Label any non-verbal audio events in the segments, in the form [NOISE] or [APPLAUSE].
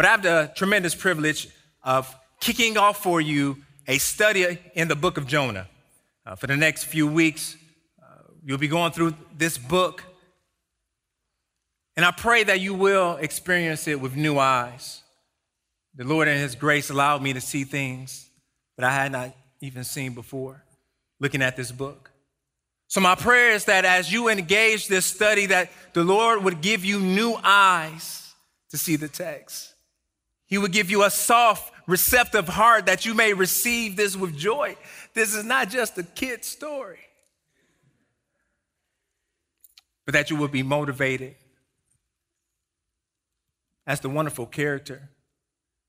But I have the tremendous privilege of kicking off for you a study in the book of Jonah. Uh, for the next few weeks, uh, you'll be going through this book. And I pray that you will experience it with new eyes. The Lord, in His grace, allowed me to see things that I had not even seen before looking at this book. So, my prayer is that as you engage this study, that the Lord would give you new eyes to see the text. He would give you a soft, receptive heart that you may receive this with joy. This is not just a kid story, but that you will be motivated as the wonderful character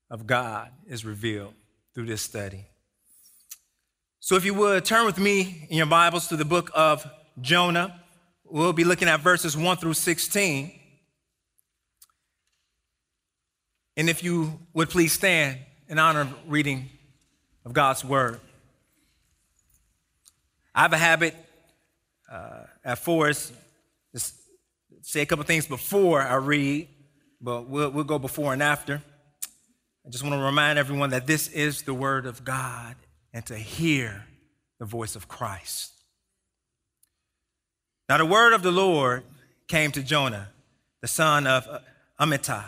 of God is revealed through this study. So, if you would turn with me in your Bibles to the book of Jonah, we'll be looking at verses 1 through 16. And if you would please stand in honor of reading of God's word. I have a habit uh, at Forest to say a couple things before I read, but we'll, we'll go before and after. I just want to remind everyone that this is the word of God and to hear the voice of Christ. Now, the word of the Lord came to Jonah, the son of Amittai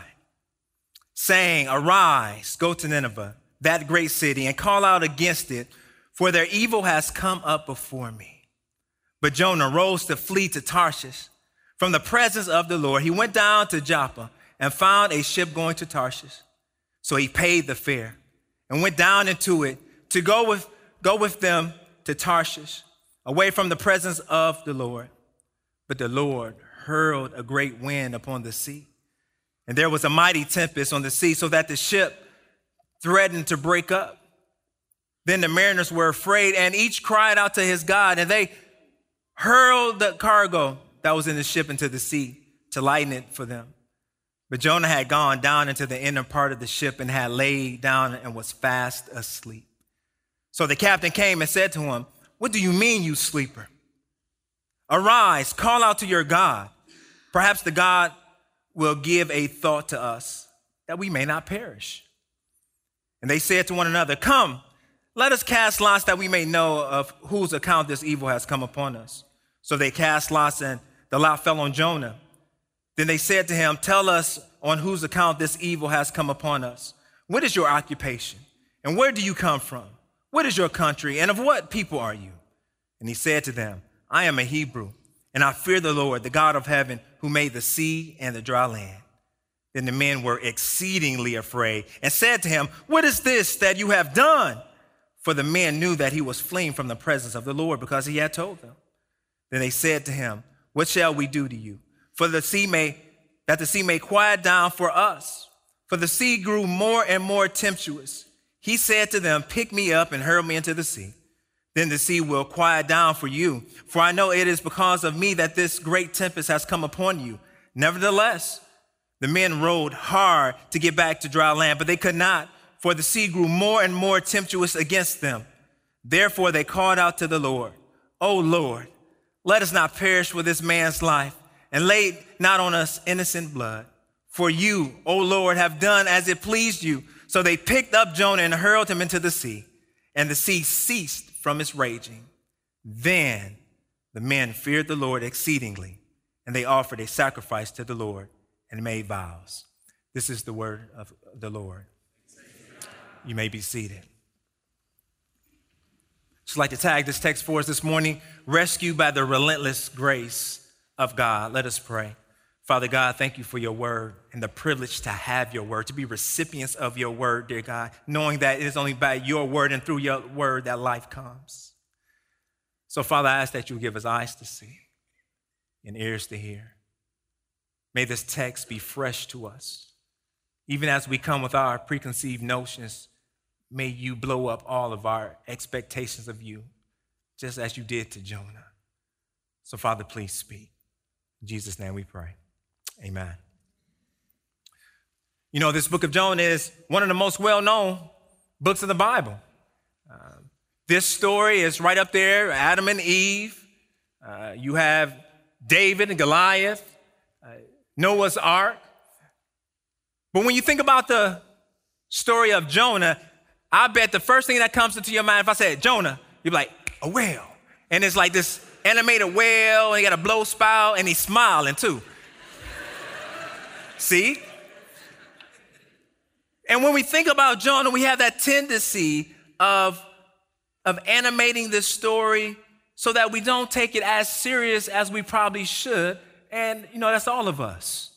saying, Arise, go to Nineveh, that great city, and call out against it, for their evil has come up before me. But Jonah rose to flee to Tarshish from the presence of the Lord. He went down to Joppa and found a ship going to Tarshish. So he paid the fare and went down into it to go with, go with them to Tarshish, away from the presence of the Lord. But the Lord hurled a great wind upon the sea and there was a mighty tempest on the sea, so that the ship threatened to break up. Then the mariners were afraid, and each cried out to his God, and they hurled the cargo that was in the ship into the sea to lighten it for them. But Jonah had gone down into the inner part of the ship and had laid down and was fast asleep. So the captain came and said to him, What do you mean, you sleeper? Arise, call out to your God. Perhaps the God will give a thought to us that we may not perish. And they said to one another, Come, let us cast lots that we may know of whose account this evil has come upon us. So they cast lots, and the lot fell on Jonah. Then they said to him, Tell us on whose account this evil has come upon us. What is your occupation? And where do you come from? What is your country? And of what people are you? And he said to them, I am a Hebrew and I fear the Lord, the God of heaven, who made the sea and the dry land. Then the men were exceedingly afraid and said to him, What is this that you have done? For the men knew that he was fleeing from the presence of the Lord because he had told them. Then they said to him, What shall we do to you? For the sea may, that the sea may quiet down for us. For the sea grew more and more tempestuous. He said to them, Pick me up and hurl me into the sea then the sea will quiet down for you. For I know it is because of me that this great tempest has come upon you. Nevertheless, the men rowed hard to get back to dry land, but they could not, for the sea grew more and more tempestuous against them. Therefore they called out to the Lord, O Lord, let us not perish with this man's life, and lay not on us innocent blood. For you, O Lord, have done as it pleased you. So they picked up Jonah and hurled him into the sea, and the sea ceased from its raging. Then the men feared the Lord exceedingly, and they offered a sacrifice to the Lord and made vows. This is the word of the Lord. You may be seated. Just like to tag this text for us this morning rescued by the relentless grace of God. Let us pray. Father God, thank you for your word and the privilege to have your word, to be recipients of your word, dear God, knowing that it is only by your word and through your word that life comes. So, Father, I ask that you give us eyes to see and ears to hear. May this text be fresh to us. Even as we come with our preconceived notions, may you blow up all of our expectations of you, just as you did to Jonah. So, Father, please speak. In Jesus' name we pray. Amen. You know, this book of Jonah is one of the most well known books of the Bible. Uh, this story is right up there Adam and Eve. Uh, you have David and Goliath, uh, Noah's Ark. But when you think about the story of Jonah, I bet the first thing that comes into your mind, if I said Jonah, you're like, a whale. And it's like this animated whale, and he got a blow spout, and he's smiling too. See? And when we think about Jonah, we have that tendency of, of animating this story so that we don't take it as serious as we probably should. And, you know, that's all of us.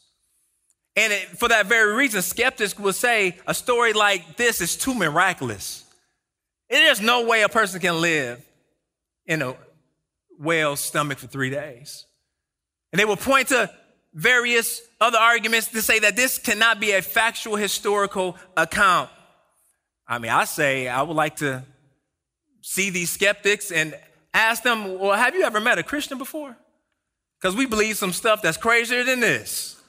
And it, for that very reason, skeptics will say a story like this is too miraculous. There's no way a person can live in a whale's stomach for three days. And they will point to various other arguments to say that this cannot be a factual historical account. I mean, I say I would like to see these skeptics and ask them, well, have you ever met a Christian before? Because we believe some stuff that's crazier than this.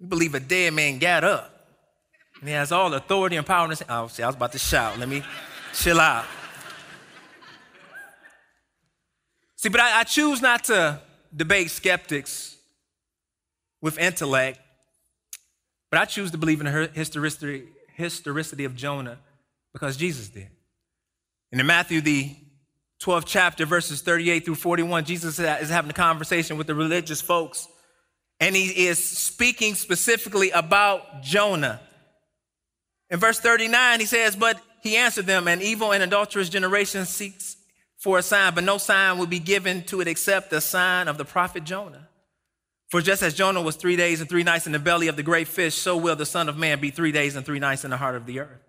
we believe a dead man got up. And he has all authority and power his Oh, see, I was about to shout. Let me chill out. See, but I, I choose not to debate skeptics with intellect, but I choose to believe in the historicity, historicity of Jonah because Jesus did. And in Matthew, the 12th chapter, verses 38 through 41, Jesus is having a conversation with the religious folks, and he is speaking specifically about Jonah. In verse 39, he says, But he answered them, An evil and adulterous generation seeks for a sign, but no sign will be given to it except the sign of the prophet Jonah. For just as Jonah was three days and three nights in the belly of the great fish, so will the Son of Man be three days and three nights in the heart of the earth.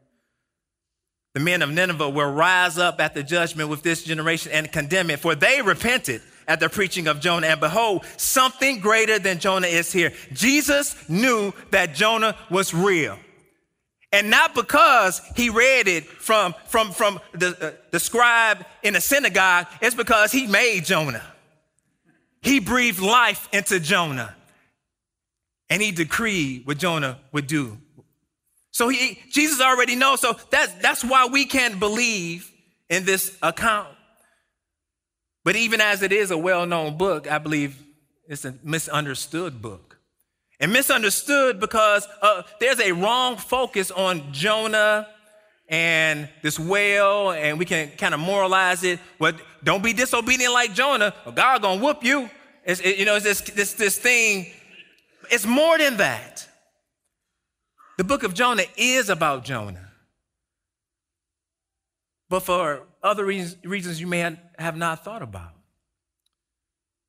The men of Nineveh will rise up at the judgment with this generation and condemn it, for they repented at the preaching of Jonah. And behold, something greater than Jonah is here. Jesus knew that Jonah was real. And not because he read it from, from, from the, uh, the scribe in the synagogue, it's because he made Jonah. He breathed life into Jonah. And he decreed what Jonah would do. So he, Jesus already knows. So that's, that's why we can't believe in this account. But even as it is a well known book, I believe it's a misunderstood book and misunderstood because uh, there's a wrong focus on Jonah and this whale, and we can kind of moralize it. Well, don't be disobedient like Jonah, or God gonna whoop you. It's, it, you know, it's this, this, this thing. It's more than that. The book of Jonah is about Jonah. But for other reasons, reasons you may have not thought about.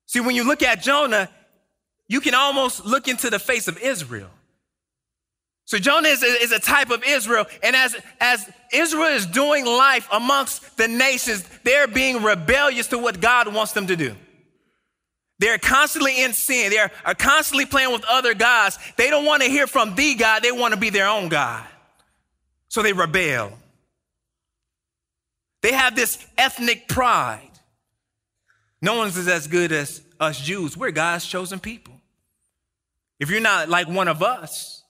See, when you look at Jonah, you can almost look into the face of Israel. So Jonah is a, is a type of Israel. And as, as Israel is doing life amongst the nations, they're being rebellious to what God wants them to do. They're constantly in sin. They are constantly playing with other gods. They don't want to hear from the God. They want to be their own God. So they rebel. They have this ethnic pride. No one's as good as us Jews. We're God's chosen people. If you're not like one of us,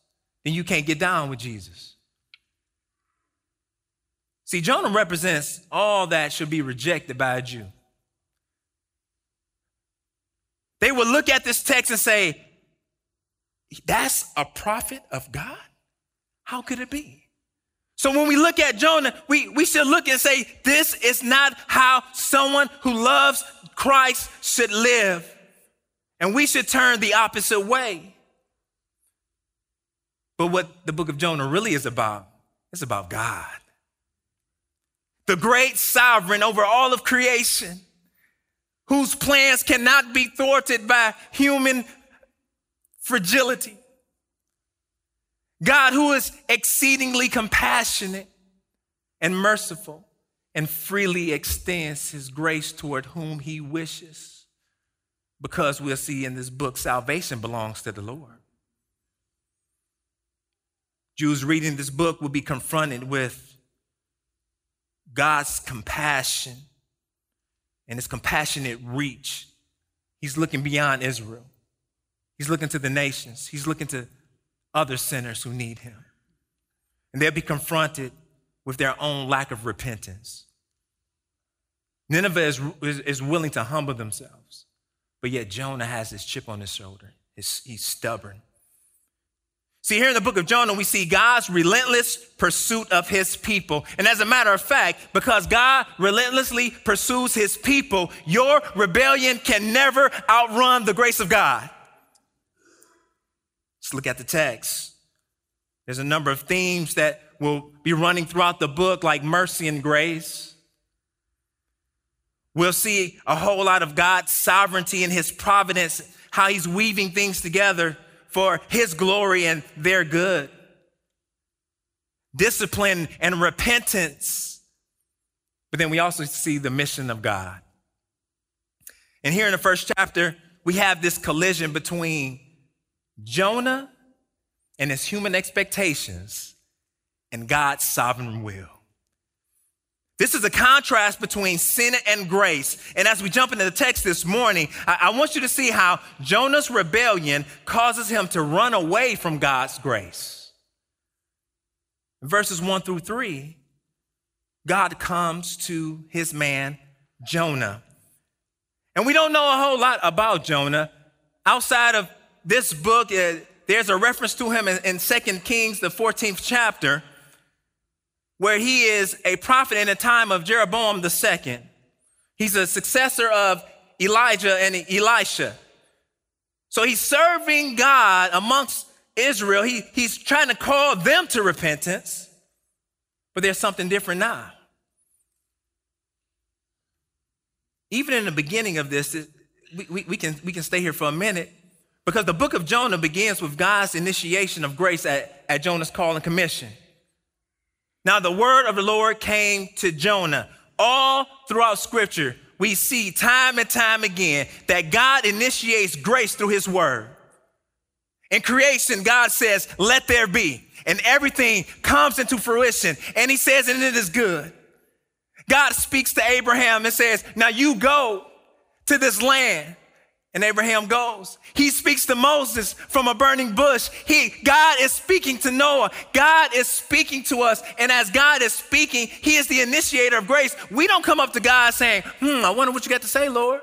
then you can't get down with Jesus. See, Jonah represents all that should be rejected by a Jew. They would look at this text and say, That's a prophet of God? How could it be? So when we look at Jonah, we, we should look and say, This is not how someone who loves Christ should live. And we should turn the opposite way. But what the book of Jonah really is about, it's about God. The great sovereign over all of creation, whose plans cannot be thwarted by human fragility. God, who is exceedingly compassionate and merciful and freely extends his grace toward whom he wishes. Because we'll see in this book, salvation belongs to the Lord. Jews reading this book will be confronted with God's compassion and his compassionate reach. He's looking beyond Israel. He's looking to the nations. He's looking to other sinners who need him. And they'll be confronted with their own lack of repentance. Nineveh is, is, is willing to humble themselves, but yet Jonah has his chip on his shoulder. He's stubborn. See, here in the book of Jonah, we see God's relentless pursuit of his people. And as a matter of fact, because God relentlessly pursues his people, your rebellion can never outrun the grace of God. Let's look at the text. There's a number of themes that will be running throughout the book, like mercy and grace. We'll see a whole lot of God's sovereignty and his providence, how he's weaving things together for his glory and their good. Discipline and repentance. But then we also see the mission of God. And here in the first chapter, we have this collision between Jonah and his human expectations and God's sovereign will. This is a contrast between sin and grace. And as we jump into the text this morning, I, I, want you to see how Jonah's rebellion causes him to run away from God's grace. Verses one through three, God comes to his man, Jonah. And we don't know a whole lot about Jonah. Outside of this book, uh, there's a reference to him in, in 2 Kings, the 14th chapter where he is a prophet in the time of Jeroboam II. He's a successor of Elijah and Elisha. So he's serving God amongst Israel. He, he's trying to call them to repentance, but there's something different now. Even in the beginning of this, we, we, we, can, we can stay here for a minute because the book of Jonah begins with God's initiation of grace at, at Jonah's call and commission. Now, the word of the Lord came to Jonah. All throughout scripture, we see time and time again that God initiates grace through his word. In creation, God says, let there be. And everything comes into fruition. And he says, and it is good. God speaks to Abraham and says, now you go to this land and Abraham goes. He speaks to Moses from a burning bush. He, God is speaking to Noah. God is speaking to us. And as God is speaking, He is the initiator of grace. We don't come up to God saying, hmm, I wonder what you got to say, Lord.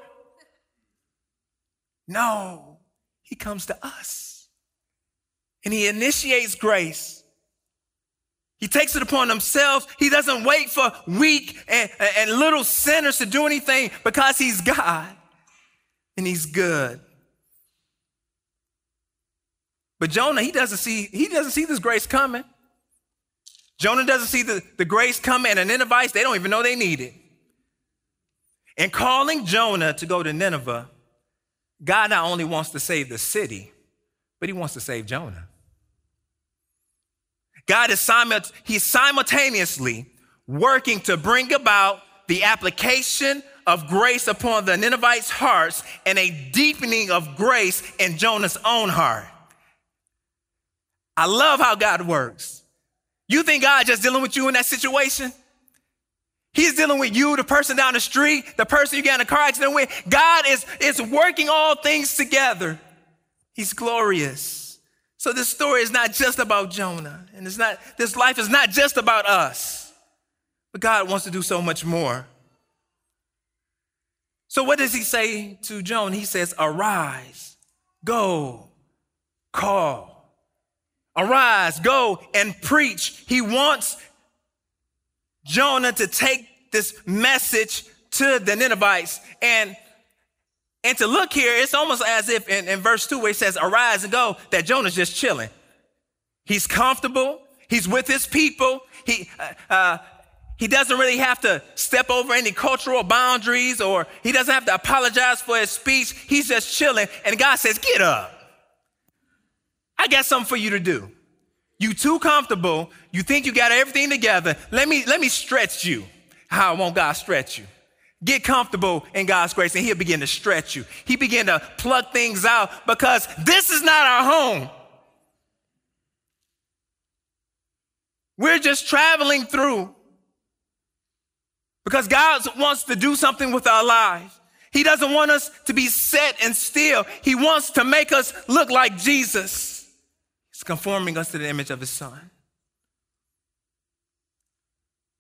No, He comes to us and He initiates grace. He takes it upon himself. He doesn't wait for weak and, and little sinners to do anything because he's God and he's good. But Jonah, he doesn't see, he doesn't see this grace coming. Jonah doesn't see the, the grace coming, and the Ninevites, they don't even know they need it. In calling Jonah to go to Nineveh, God not only wants to save the city, but he wants to save Jonah. God is simult- he's simultaneously working to bring about the application of grace upon the Ninevites' hearts and a deepening of grace in Jonah's own heart. I love how God works. You think God just dealing with you in that situation? He's dealing with you, the person down the street, the person you got in a car accident with. God is, is working all things together. He's glorious. So this story is not just about Jonah, and it's not, this life is not just about us. But God wants to do so much more. So, what does he say to Jonah? He says, Arise, go, call. Arise, go and preach. He wants Jonah to take this message to the Ninevites. And, and to look here, it's almost as if in, in verse 2 where he says, Arise and go, that Jonah's just chilling. He's comfortable. He's with his people. He, uh, uh, he doesn't really have to step over any cultural boundaries or he doesn't have to apologize for his speech. He's just chilling. And God says, Get up. I got something for you to do. You too comfortable. You think you got everything together. Let me, let me stretch you how I want God stretch you. Get comfortable in God's grace and he'll begin to stretch you. He begin to plug things out because this is not our home. We're just traveling through because God wants to do something with our lives. He doesn't want us to be set and still. He wants to make us look like Jesus. He's conforming us to the image of his son.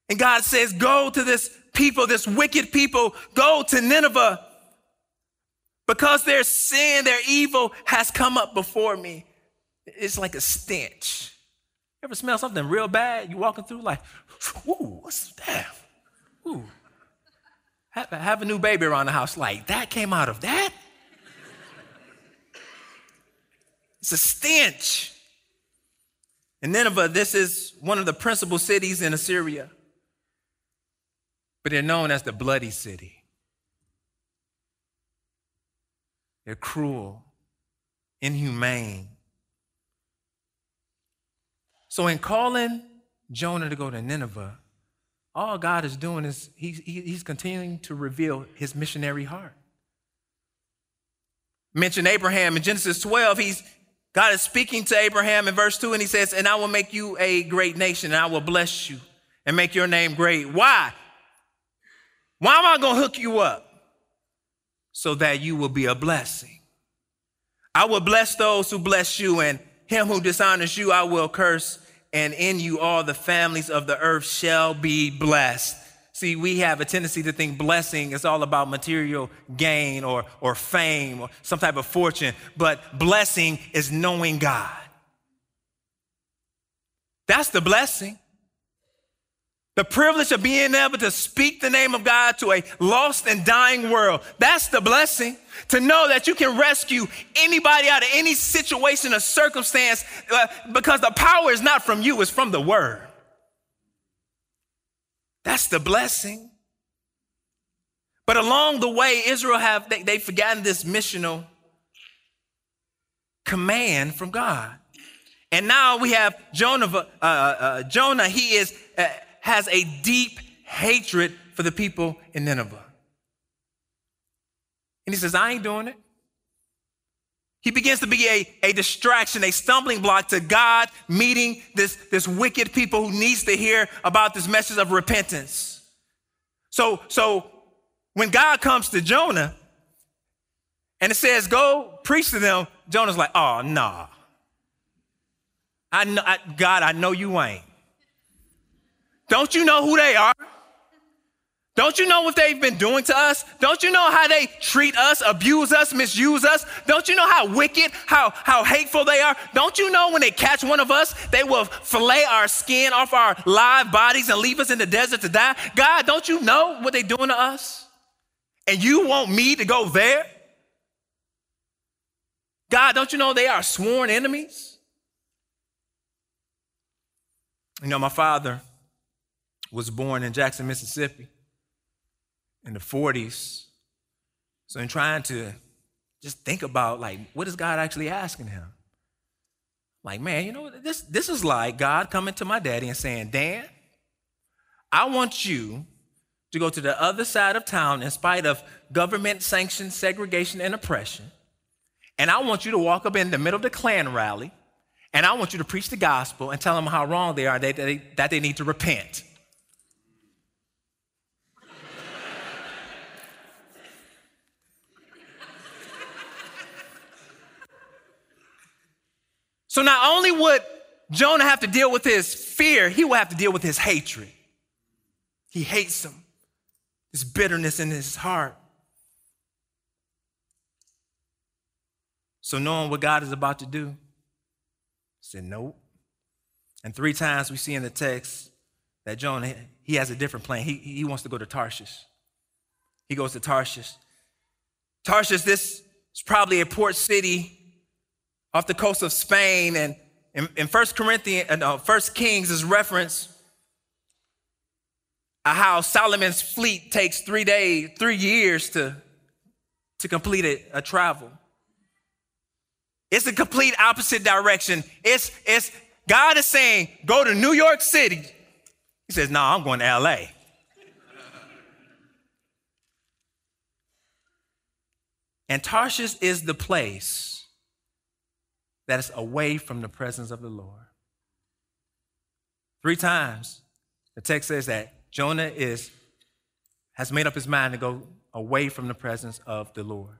And God says, Go to this people, this wicked people, go to Nineveh because their sin, their evil has come up before me. It's like a stench. Ever smell something real bad? You walking through like, ooh, what's that? Ooh. Have, have a new baby around the house like, that came out of that? it's a stench. And Nineveh, this is one of the principal cities in Assyria, but they're known as the bloody city. They're cruel, inhumane. So, in calling Jonah to go to Nineveh, all God is doing is he's, he's continuing to reveal his missionary heart. Mention Abraham in Genesis 12, he's, God is speaking to Abraham in verse 2, and he says, And I will make you a great nation, and I will bless you and make your name great. Why? Why am I going to hook you up? So that you will be a blessing. I will bless those who bless you, and him who dishonors you, I will curse and in you all the families of the earth shall be blessed. See, we have a tendency to think blessing is all about material gain or, or fame or some type of fortune, but blessing is knowing God. That's the blessing. The privilege of being able to speak the name of God to a lost and dying world. That's the blessing. To know that you can rescue anybody out of any situation or circumstance uh, because the power is not from you, it's from the word. That's the blessing. But along the way, Israel have they, they've forgotten this missional command from God. And now we have Jonah. Uh, uh, uh Jonah, he is uh, has a deep hatred for the people in Nineveh. And he says, I ain't doing it. He begins to be a, a distraction, a stumbling block to God meeting this, this wicked people who needs to hear about this message of repentance. So, so when God comes to Jonah and it says, go preach to them, Jonah's like, oh, nah. I know, I, God, I know you ain't. Don't you know who they are? Don't you know what they've been doing to us? Don't you know how they treat us, abuse us, misuse us? Don't you know how wicked, how, how hateful they are? Don't you know when they catch one of us, they will fillet our skin off our live bodies and leave us in the desert to die? God, don't you know what they're doing to us? And you want me to go there? God, don't you know they are sworn enemies? You know, my father, was born in Jackson, Mississippi in the 40s. So in trying to just think about like what is God actually asking him? Like, man, you know, this this is like God coming to my daddy and saying, Dan, I want you to go to the other side of town in spite of government sanctioned segregation and oppression. And I want you to walk up in the middle of the Klan rally, and I want you to preach the gospel and tell them how wrong they are, that they, that they need to repent. So not only would Jonah have to deal with his fear, he will have to deal with his hatred. He hates them, this bitterness in his heart. So knowing what God is about to do, said nope. And three times we see in the text that Jonah, he has a different plan. He, he wants to go to Tarshish. He goes to Tarshish. Tarshish, this is probably a port city off the coast of Spain. And in, in 1 Corinthians, uh, no, 1 Kings is reference how Solomon's fleet takes three days, three years to, to complete a, a travel. It's a complete opposite direction. It's, it's God is saying, go to New York City. He says, no, I'm going to LA. and Tarshish is the place that is away from the presence of the Lord. Three times, the text says that Jonah is, has made up his mind to go away from the presence of the Lord.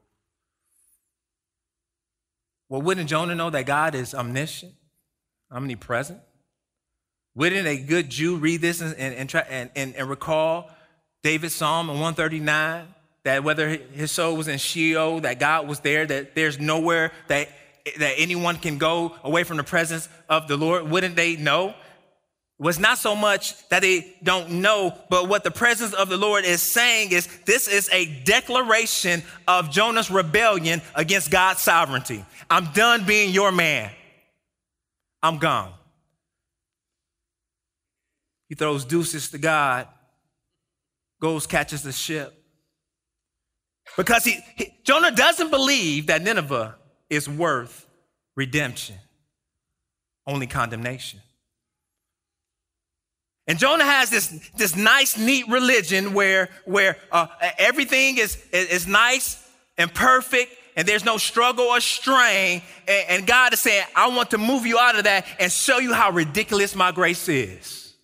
Well, wouldn't Jonah know that God is omniscient, omnipresent? Wouldn't a good Jew read this and, and, and, and, and, and recall David's Psalm in 139 that whether his soul was in Sheol, that God was there, that there's nowhere that that anyone can go away from the presence of the Lord? Wouldn't they know? was not so much that they don't know, but what the presence of the Lord is saying is this is a declaration of Jonah's rebellion against God's sovereignty. I'm done being your man. I'm gone. He throws deuces to God, goes, catches the ship. Because he, he, Jonah doesn't believe that Nineveh is worth redemption, only condemnation. And Jonah has this, this nice, neat religion where, where uh, everything is, is nice and perfect and there's no struggle or strain. And, and God is saying, I want to move you out of that and show you how ridiculous my grace is.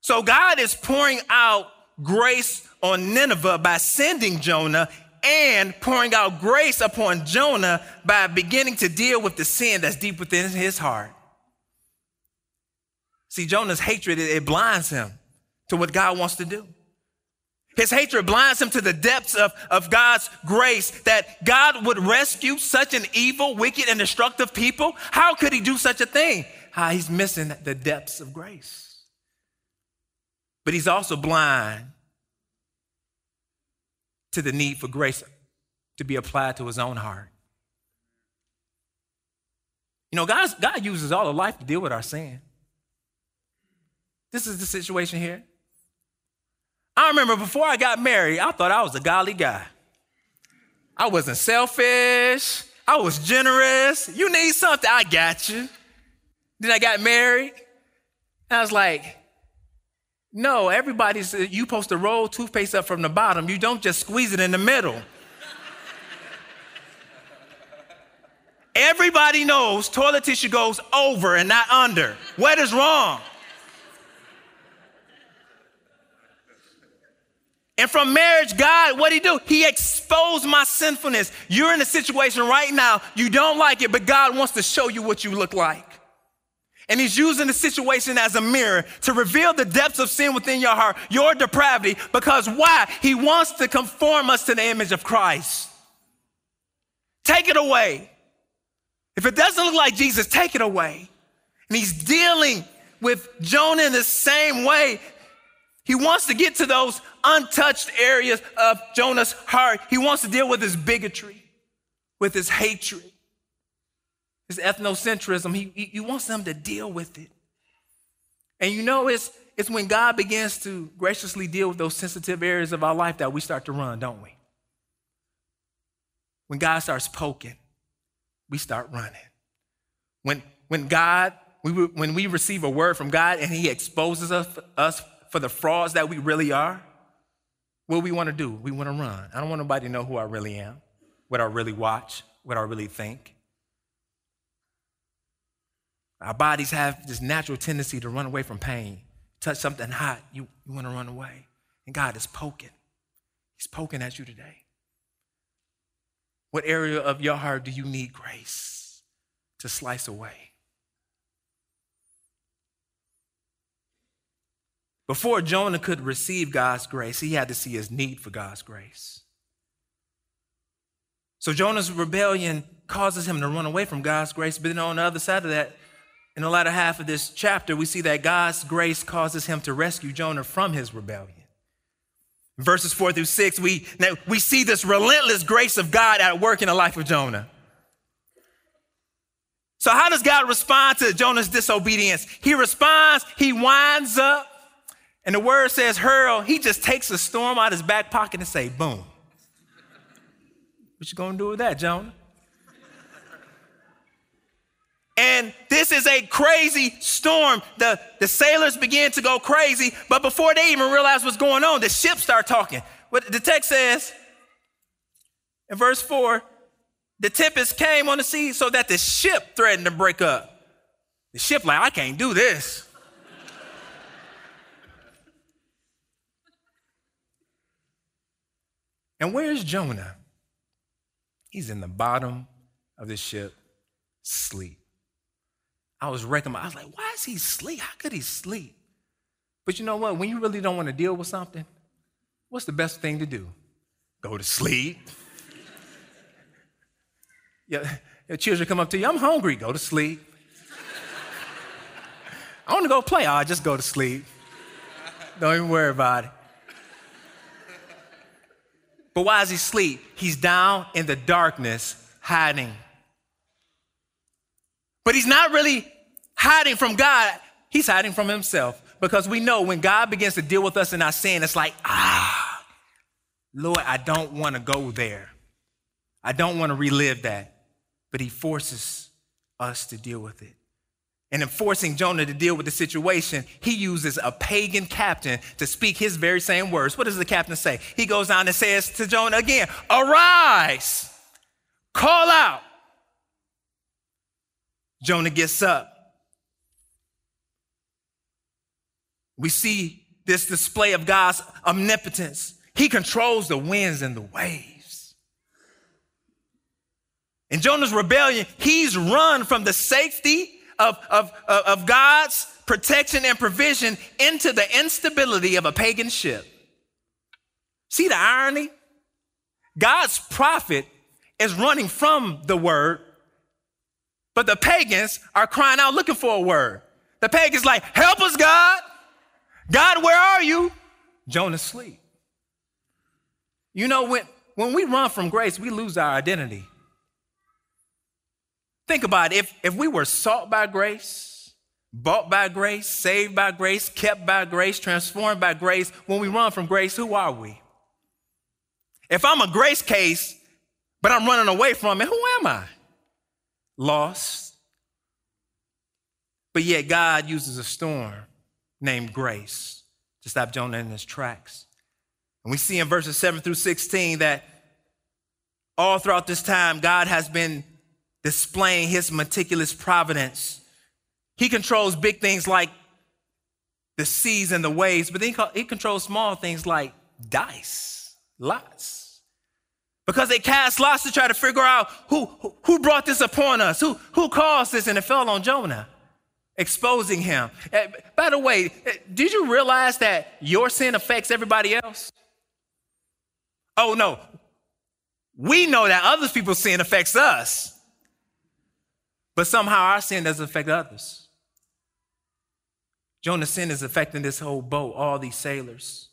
So God is pouring out grace on Nineveh by sending Jonah and pouring out grace upon Jonah by beginning to deal with the sin that's deep within his heart. See, Jonah's hatred, it, blinds him to what God wants to do. His hatred blinds him to the depths of, of God's grace that God would rescue such an evil, wicked, and destructive people. How could he do such a thing? How he's missing the depths of grace. But he's also blind to the need for grace to be applied to his own heart. You know, God's, God uses all of life to deal with our sin. This is the situation here. I remember before I got married, I thought I was a godly guy. I wasn't selfish. I was generous. You need something, I got you. Then I got married. And I was like, no, everybody's, you supposed to roll toothpaste up from the bottom. You don't just squeeze it in the middle. Everybody knows toilet tissue goes over and not under. What is wrong? And from marriage, God, what he do? He exposed my sinfulness. You're in a situation right now, you don't like it, but God wants to show you what you look like. And he's using the situation as a mirror to reveal the depths of sin within your heart, your depravity, because why? He wants to conform us to the image of Christ. Take it away. If it doesn't look like Jesus, take it away. And he's dealing with Jonah in the same way. He wants to get to those untouched areas of Jonah's heart. He wants to deal with his bigotry, with his hatred, his ethnocentrism. He, he, he wants them to deal with it. And you know, it's, it's when God begins to graciously deal with those sensitive areas of our life that we start to run, don't we? When God starts poking, we start running. When, when God, we, when we receive a word from God and He exposes us, us for the frauds that we really are, what we want to do? We want to run. I don't want nobody to know who I really am, what I really watch, what I really think. Our bodies have this natural tendency to run away from pain. Touch something hot, you, you want to run away. And God is poking. He's poking at you today. What area of your heart do you need grace to slice away? Before Jonah could receive God's grace, he had to see his need for God's grace. So Jonah's rebellion causes him to run away from God's grace. But then on the other side of that, in the latter half of this chapter, we see that God's grace causes him to rescue Jonah from his rebellion. verses four through six, we, we see this relentless grace of God at work in the life of Jonah. So, how does God respond to Jonah's disobedience? He responds, he winds up, and the word says hurl, he just takes a storm out of his back pocket and say, boom. What you gonna do with that, Jonah? And this is a crazy storm. The, the sailors begin to go crazy, but before they even realize what's going on, the ship start talking. What the text says in verse 4, the tempest came on the sea so that the ship threatened to break up. The ship like, I can't do this. [LAUGHS] And where's Jonah? He's in the bottom of the ship, sleep. I was wrecking my, I was like, why is he sleep? How could he sleep? But you know what? When you really don't want to deal with something, what's the best thing to do? Go to sleep. [LAUGHS] Your, your children come up to you, I'm hungry, go to sleep. [LAUGHS] I want to go play, I just go to sleep. [LAUGHS] Don't even worry about it. But why is he sleep? He's down in the darkness, hiding. But he's not really hiding from God, he's hiding from himself. Because we know when God begins to deal with us in our sin, it's like, ah, Lord, I don't want to go there. I don't want to relive that. But he forces us to deal with it. And in forcing Jonah to deal with the situation, he uses a pagan captain to speak his very same words. What does the captain say? He goes down and says to Jonah again, Arise, call out. Jonah gets up. We see this display of God's omnipotence. He controls the winds and the waves. In Jonah's rebellion, he's run from the safety of, of, of God's protection and provision into the instability of a pagan ship. See the irony? God's prophet is running from the word, but the pagans are crying out looking for a word. The pagans like, help us, God. God, where are you? Jonah's sleep. You know, when, when we run from grace, we lose our identity. Think about it. If, if we were sought by grace, bought by grace, saved by grace, kept by grace, transformed by grace, when we run from grace, who are we? If I'm a grace case, but I'm running away from it, who am I? Lost. But yet God uses a storm named grace to stop Jonah in his tracks. And we see in verses 7 through 16 that all throughout this time, God has been displaying his meticulous providence. He controls big things like the seas and the waves, but then he controls small things like dice, lots. Because they cast lots to try to figure out who, who brought this upon us, who, who caused this, and it fell on Jonah, exposing him. Eh, by the way, eh, did you realize that your sin affects everybody else? Oh, no. We know that other people's sin affects us. But somehow our sin doesn't affect others. Jonah's sin is affecting this whole boat, all these sailors.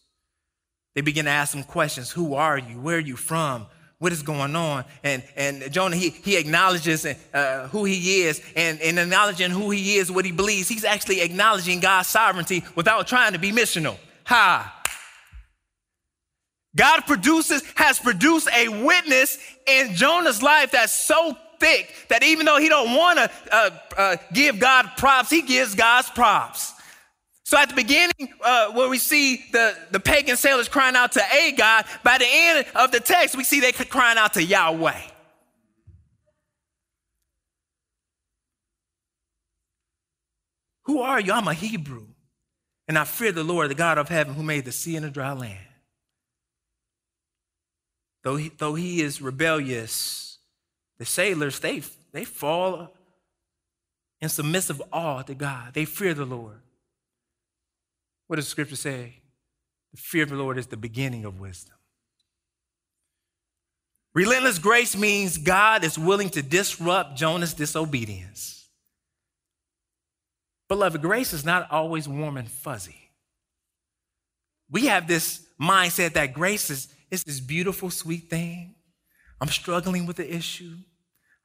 They begin to ask him questions Who are you? Where are you from? What is going on? And, and Jonah, he, he acknowledges uh, who he is, and in acknowledging who he is, what he believes, he's actually acknowledging God's sovereignty without trying to be missional. Ha! God produces, has produced a witness in Jonah's life that's so thick that even though he don't want to uh, uh, give God props, he gives God's props. So at the beginning, uh, where we see the, the pagan sailors crying out to a God, by the end of the text, we see they crying out to Yahweh. Who are you? I'm a Hebrew. And I fear the Lord, the God of heaven, who made the sea and the dry land. Though he, though he is rebellious, the sailors, they, they fall in submissive awe to God. They fear the Lord. What does scripture say? The fear of the Lord is the beginning of wisdom. Relentless grace means God is willing to disrupt Jonah's disobedience. Beloved, grace is not always warm and fuzzy. We have this mindset that grace is, is this beautiful, sweet thing. I'm struggling with the issue.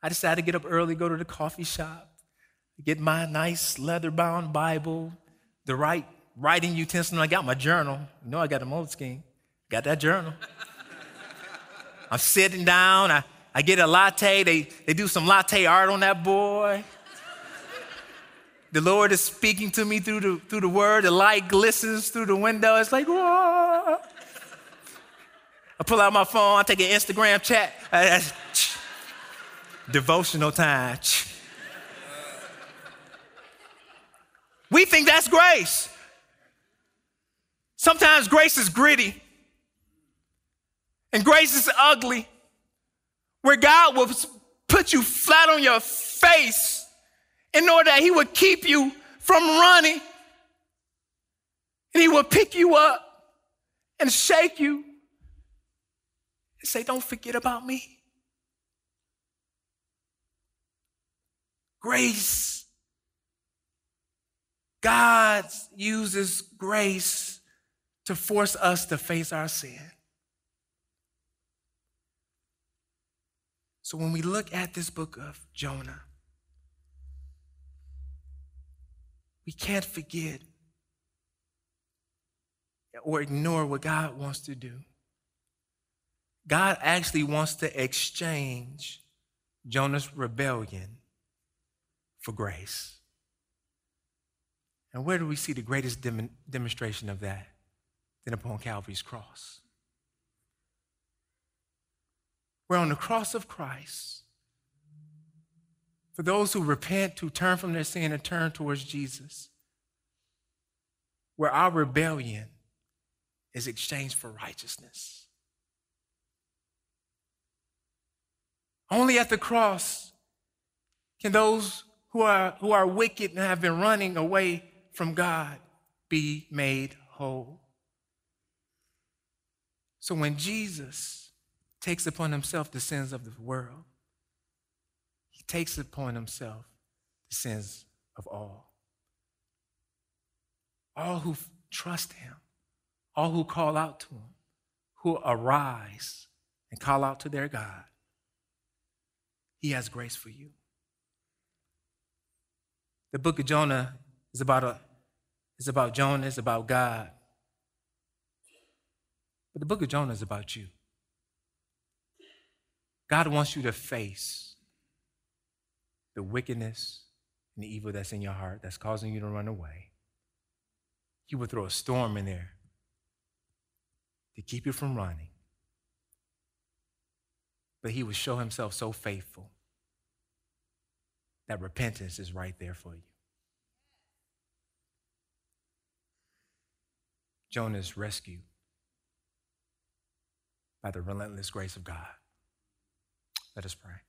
I decided to get up early, go to the coffee shop, get my nice leather bound Bible, the right writing utensil. I got my journal. You know, I got a Moleskine. Got that journal. I'm sitting down. I, I get a latte. They, they do some latte art on that boy. The Lord is speaking to me through the, through the word. The light glistens through the window. It's like, whoa. I pull out my phone. I take an Instagram chat. [LAUGHS] Devotional time. [LAUGHS] We think that's grace. Sometimes grace is gritty and grace is ugly, where God will put you flat on your face in order that He would keep you from running. And He will pick you up and shake you and say, Don't forget about me. Grace. God uses grace to force us to face our sin. So when we look at this book of Jonah, we can't forget or ignore what God wants to do. God actually wants to exchange Jonah's rebellion for grace. And where do we see the greatest dem- demonstration of that than upon Calvary's cross? Where on the cross of Christ, for those who repent, who turn from their sin and turn towards Jesus, where our rebellion is exchanged for righteousness. Only at the cross can those who are, who are wicked and have been running away from God be made whole. So when Jesus takes upon himself the sins of the world, he takes upon himself the sins of all. All who trust him, all who call out to him, who arise and call out to their God, he has grace for you. The book of Jonah is about a is about Jonah, it's about God. But the book of Jonah is about you. God wants you to face the wickedness and the evil that's in your heart that's causing you to run away. He will throw a storm in there to keep you from running. But he will show himself so faithful that repentance is right there for you. Jonah's is rescued by the relentless grace of God. Let us pray.